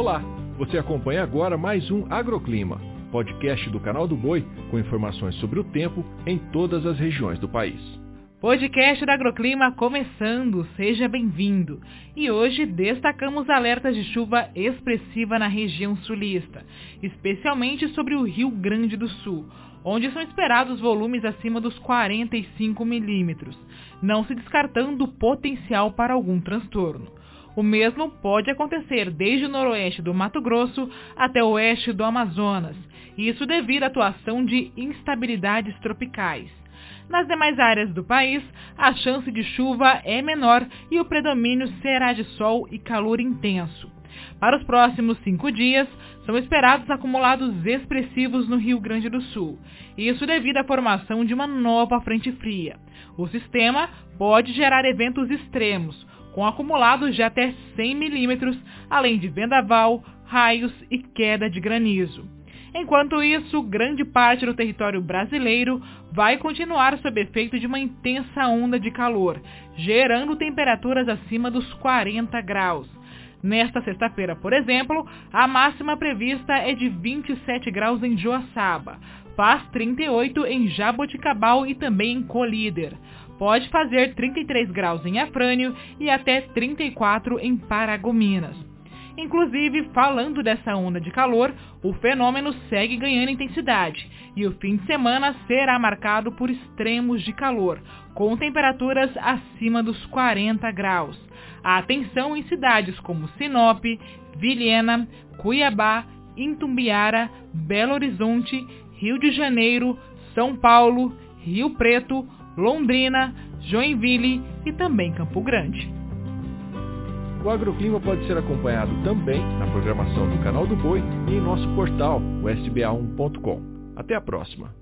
Olá, você acompanha agora mais um Agroclima, podcast do canal do Boi com informações sobre o tempo em todas as regiões do país. Podcast da Agroclima começando, seja bem-vindo. E hoje destacamos alertas de chuva expressiva na região sulista, especialmente sobre o Rio Grande do Sul, onde são esperados volumes acima dos 45 milímetros, não se descartando o potencial para algum transtorno. O mesmo pode acontecer desde o noroeste do Mato Grosso até o oeste do Amazonas, isso devido à atuação de instabilidades tropicais. Nas demais áreas do país, a chance de chuva é menor e o predomínio será de sol e calor intenso. Para os próximos cinco dias, são esperados acumulados expressivos no Rio Grande do Sul, isso devido à formação de uma nova frente fria. O sistema pode gerar eventos extremos, com acumulados de até 100 milímetros, além de vendaval, raios e queda de granizo. Enquanto isso, grande parte do território brasileiro vai continuar sob efeito de uma intensa onda de calor, gerando temperaturas acima dos 40 graus. Nesta sexta-feira, por exemplo, a máxima prevista é de 27 graus em Joaçaba, faz 38 em Jaboticabal e também em Colíder pode fazer 33 graus em Afrânio e até 34 em Paragominas. Inclusive, falando dessa onda de calor, o fenômeno segue ganhando intensidade e o fim de semana será marcado por extremos de calor, com temperaturas acima dos 40 graus. A atenção em cidades como Sinop, Vilhena, Cuiabá, Intumbiara, Belo Horizonte, Rio de Janeiro, São Paulo, Rio Preto, Londrina, Joinville e também Campo Grande. O agroclima pode ser acompanhado também na programação do Canal do Boi e em nosso portal, o sba1.com. Até a próxima!